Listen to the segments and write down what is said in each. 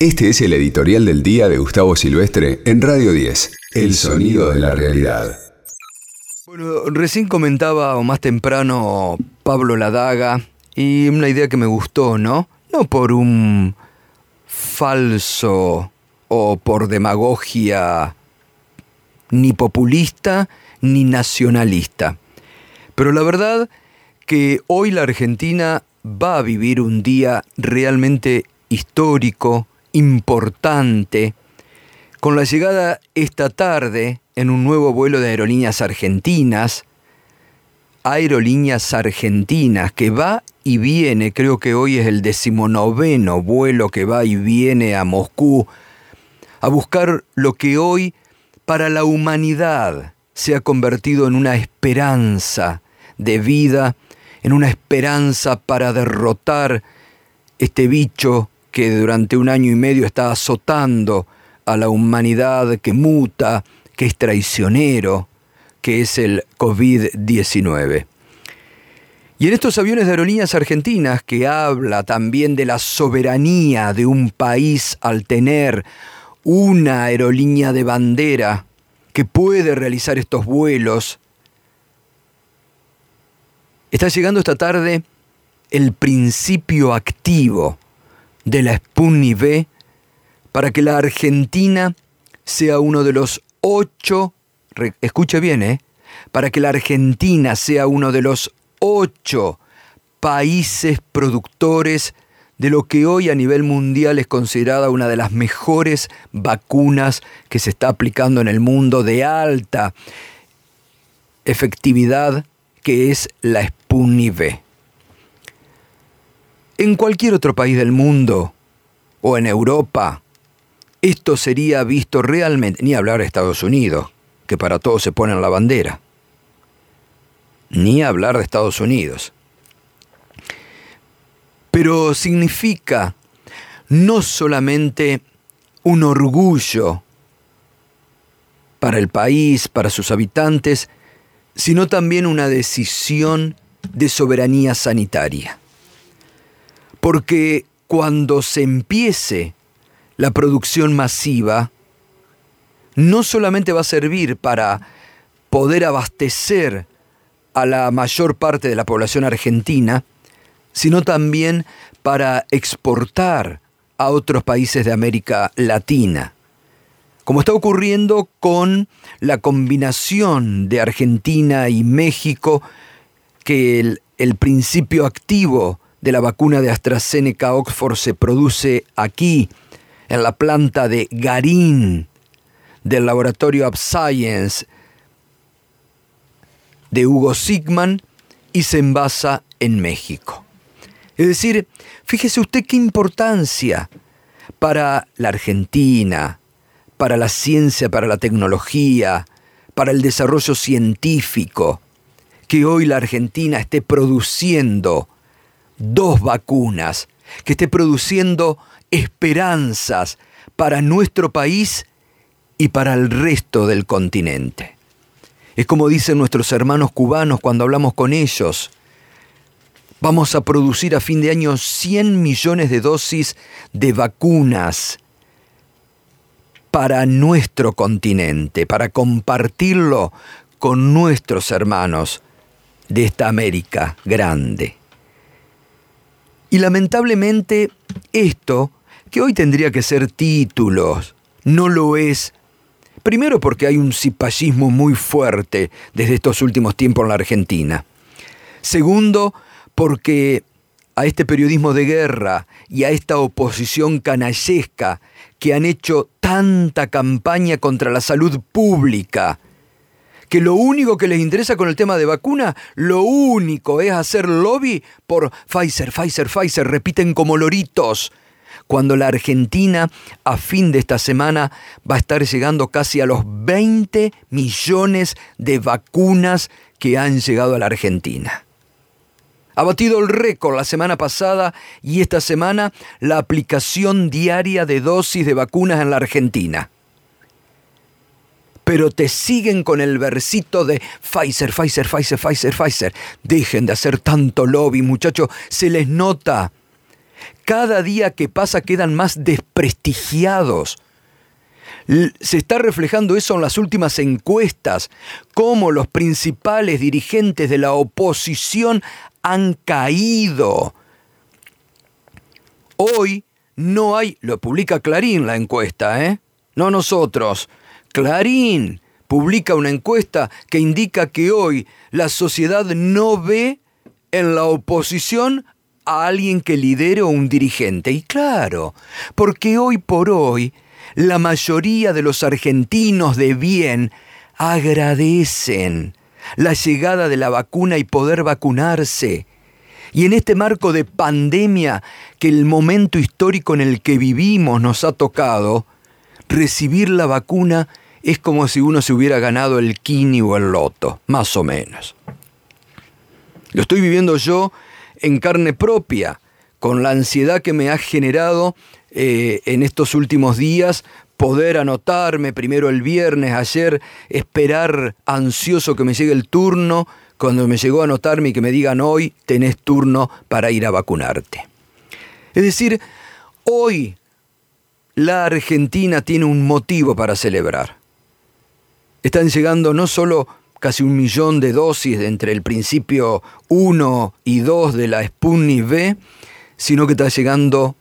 Este es el editorial del día de Gustavo Silvestre en Radio 10, El sonido de la realidad. Bueno, recién comentaba o más temprano Pablo Ladaga y una idea que me gustó, ¿no? No por un falso o por demagogia ni populista ni nacionalista. Pero la verdad que hoy la Argentina va a vivir un día realmente histórico, importante, con la llegada esta tarde en un nuevo vuelo de aerolíneas argentinas, Aerolíneas Argentinas, que va y viene, creo que hoy es el decimonoveno vuelo que va y viene a Moscú, a buscar lo que hoy para la humanidad se ha convertido en una esperanza de vida, en una esperanza para derrotar este bicho que durante un año y medio está azotando a la humanidad que muta, que es traicionero, que es el COVID-19. Y en estos aviones de aerolíneas argentinas que habla también de la soberanía de un país al tener una aerolínea de bandera que puede realizar estos vuelos, está llegando esta tarde el principio activo de la Sputnik V para que la Argentina sea uno de los ocho, escuche bien, ¿eh? para que la Argentina sea uno de los ocho países productores de lo que hoy a nivel mundial es considerada una de las mejores vacunas que se está aplicando en el mundo de alta efectividad, que es la Sputnik V. En cualquier otro país del mundo o en Europa, esto sería visto realmente, ni hablar de Estados Unidos, que para todos se ponen la bandera, ni hablar de Estados Unidos. Pero significa no solamente un orgullo para el país, para sus habitantes, sino también una decisión de soberanía sanitaria. Porque cuando se empiece la producción masiva no solamente va a servir para poder abastecer a la mayor parte de la población argentina, sino también para exportar a otros países de América Latina. Como está ocurriendo con la combinación de Argentina y México, que el, principio activo de la vacuna de AstraZeneca Oxford se produce aquí, en la planta de Garín del laboratorio AppScience de Hugo Sigman y se envasa en México. Es decir, fíjese usted qué importancia para la Argentina, para la ciencia, para la tecnología, para el desarrollo científico, que hoy la Argentina esté produciendo dos vacunas, que esté produciendo esperanzas para nuestro país y para el resto del continente. Es como dicen nuestros hermanos cubanos cuando hablamos con ellos. Vamos a producir a fin de año 100 millones de dosis de vacunas para nuestro continente, para compartirlo con nuestros hermanos de esta América grande. Y lamentablemente esto que hoy tendría que ser títulos, no lo es. Primero porque hay un cipallismo muy fuerte desde estos últimos tiempos en la Argentina. Segundo, porque a este periodismo de guerra y a esta oposición canallesca que han hecho tanta campaña contra la salud pública, que lo único que les interesa con el tema de vacuna, lo único es hacer lobby por Pfizer, Pfizer, Pfizer, repiten como loritos cuando la Argentina a fin de esta semana va a estar llegando casi a los 20 millones de vacunas que han llegado a la Argentina. Ha batido el récord la semana pasada y esta semana la aplicación diaria de dosis de vacunas en la Argentina. Pero te siguen con el versito de Pfizer, Pfizer, Pfizer, Pfizer, Pfizer. Dejen de hacer tanto lobby, muchachos. Se les nota cada día que pasa quedan más desprestigiados. Se está reflejando eso en las últimas encuestas, cómo los principales dirigentes de la oposición han caído. Hoy no hay, lo publica Clarín la encuesta, ¿eh? No nosotros. Clarín publica una encuesta que indica que hoy la sociedad no ve en la oposición a alguien que lidere o un dirigente. Y claro, porque hoy por hoy la mayoría de los argentinos de bien agradecen la llegada de la vacuna y poder vacunarse. Y en este marco de pandemia que el momento histórico en el que vivimos nos ha tocado, recibir la vacuna es como si uno se hubiera ganado el kini o el loto, más o menos. Lo estoy viviendo yo en carne propia, con la ansiedad que me ha generado eh, en estos últimos días poder anotarme primero el viernes, ayer esperar ansioso que me llegue el turno, cuando me llegó a anotarme y que me digan hoy tenés turno para ir a vacunarte. Es decir, hoy la Argentina tiene un motivo para celebrar. Están llegando no solo casi un millón de dosis entre el principio 1 y 2 de la Sputnik V, sino que está llegando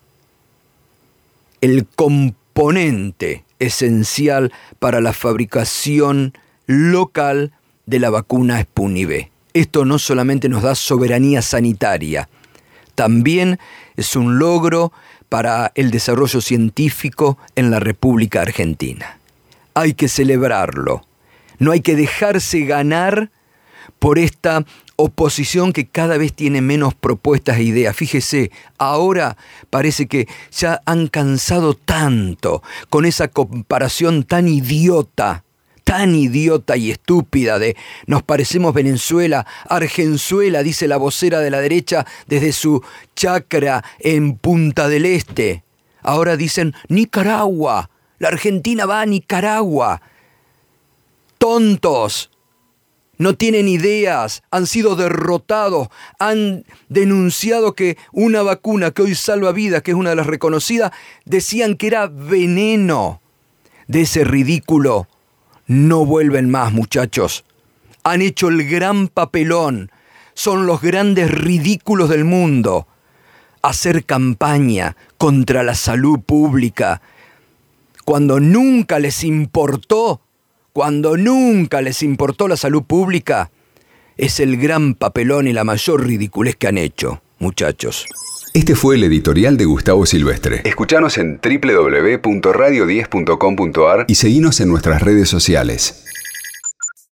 el componente esencial para la fabricación local de la vacuna Sputnik V. Esto no solamente nos da soberanía sanitaria, también es un logro para el desarrollo científico en la República Argentina. Hay que celebrarlo no hay que dejarse ganar por esta oposición que cada vez tiene menos propuestas e ideas. Fíjese, ahora parece que ya han cansado tanto con esa comparación tan idiota, tan idiota y estúpida de nos parecemos Venezuela, Argenzuela, dice la vocera de la derecha desde su chacra en Punta del Este. Ahora dicen Nicaragua, la Argentina va a Nicaragua tontos, no tienen ideas, han sido derrotados, han denunciado que una vacuna que hoy salva vidas, que es una de las reconocidas, decían que era veneno. De ese ridículo no vuelven más, muchachos. Han hecho el gran papelón, son los grandes ridículos del mundo. Hacer campaña contra la salud pública, cuando nunca les importó cuando nunca les importó la salud pública, es el gran papelón y la mayor ridiculez que han hecho, muchachos. Este fue el editorial de Gustavo Silvestre. Escuchanos en www.radio10.com.ar y seguinos en nuestras redes sociales.